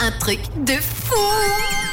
un truc de fou.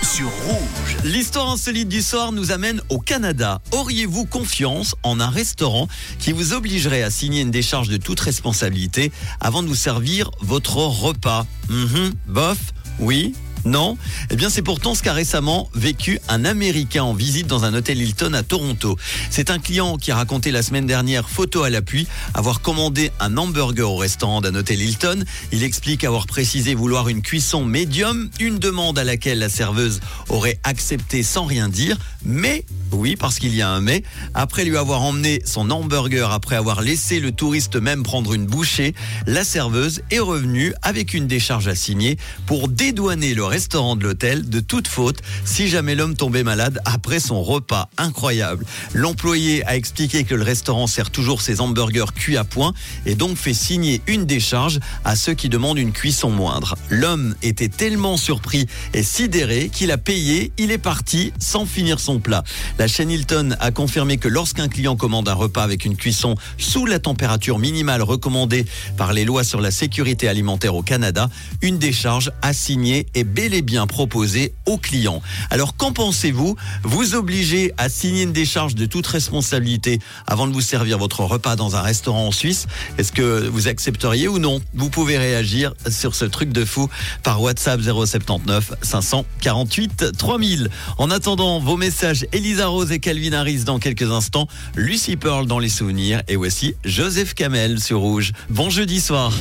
Sur Rouge. L'histoire insolite du soir nous amène au Canada. Auriez-vous confiance en un restaurant qui vous obligerait à signer une décharge de toute responsabilité avant de vous servir votre repas? Mhm, Bof? Oui? Non Eh bien, c'est pourtant ce qu'a récemment vécu un Américain en visite dans un hôtel Hilton à Toronto. C'est un client qui a raconté la semaine dernière, photo à l'appui, avoir commandé un hamburger au restaurant d'un hôtel Hilton. Il explique avoir précisé vouloir une cuisson médium, une demande à laquelle la serveuse aurait accepté sans rien dire, mais oui, parce qu'il y a un mais. Après lui avoir emmené son hamburger, après avoir laissé le touriste même prendre une bouchée, la serveuse est revenue avec une décharge à signer pour dédouaner le restaurant de l'hôtel de toute faute si jamais l'homme tombait malade après son repas. Incroyable. L'employé a expliqué que le restaurant sert toujours ses hamburgers cuits à point et donc fait signer une décharge à ceux qui demandent une cuisson moindre. L'homme était tellement surpris et sidéré qu'il a payé, il est parti sans finir son plat. La chaîne Hilton a confirmé que lorsqu'un client commande un repas avec une cuisson sous la température minimale recommandée par les lois sur la sécurité alimentaire au Canada, une décharge assignée est bel et bien proposée au client. Alors qu'en pensez-vous Vous obligez à signer une décharge de toute responsabilité avant de vous servir votre repas dans un restaurant en Suisse Est-ce que vous accepteriez ou non Vous pouvez réagir sur ce truc de fou par WhatsApp 079 548 3000. En attendant vos messages, Elisa Rose et Calvin Harris dans quelques instants, Lucy Pearl dans les souvenirs et voici Joseph Kamel sur Rouge. Bon jeudi soir.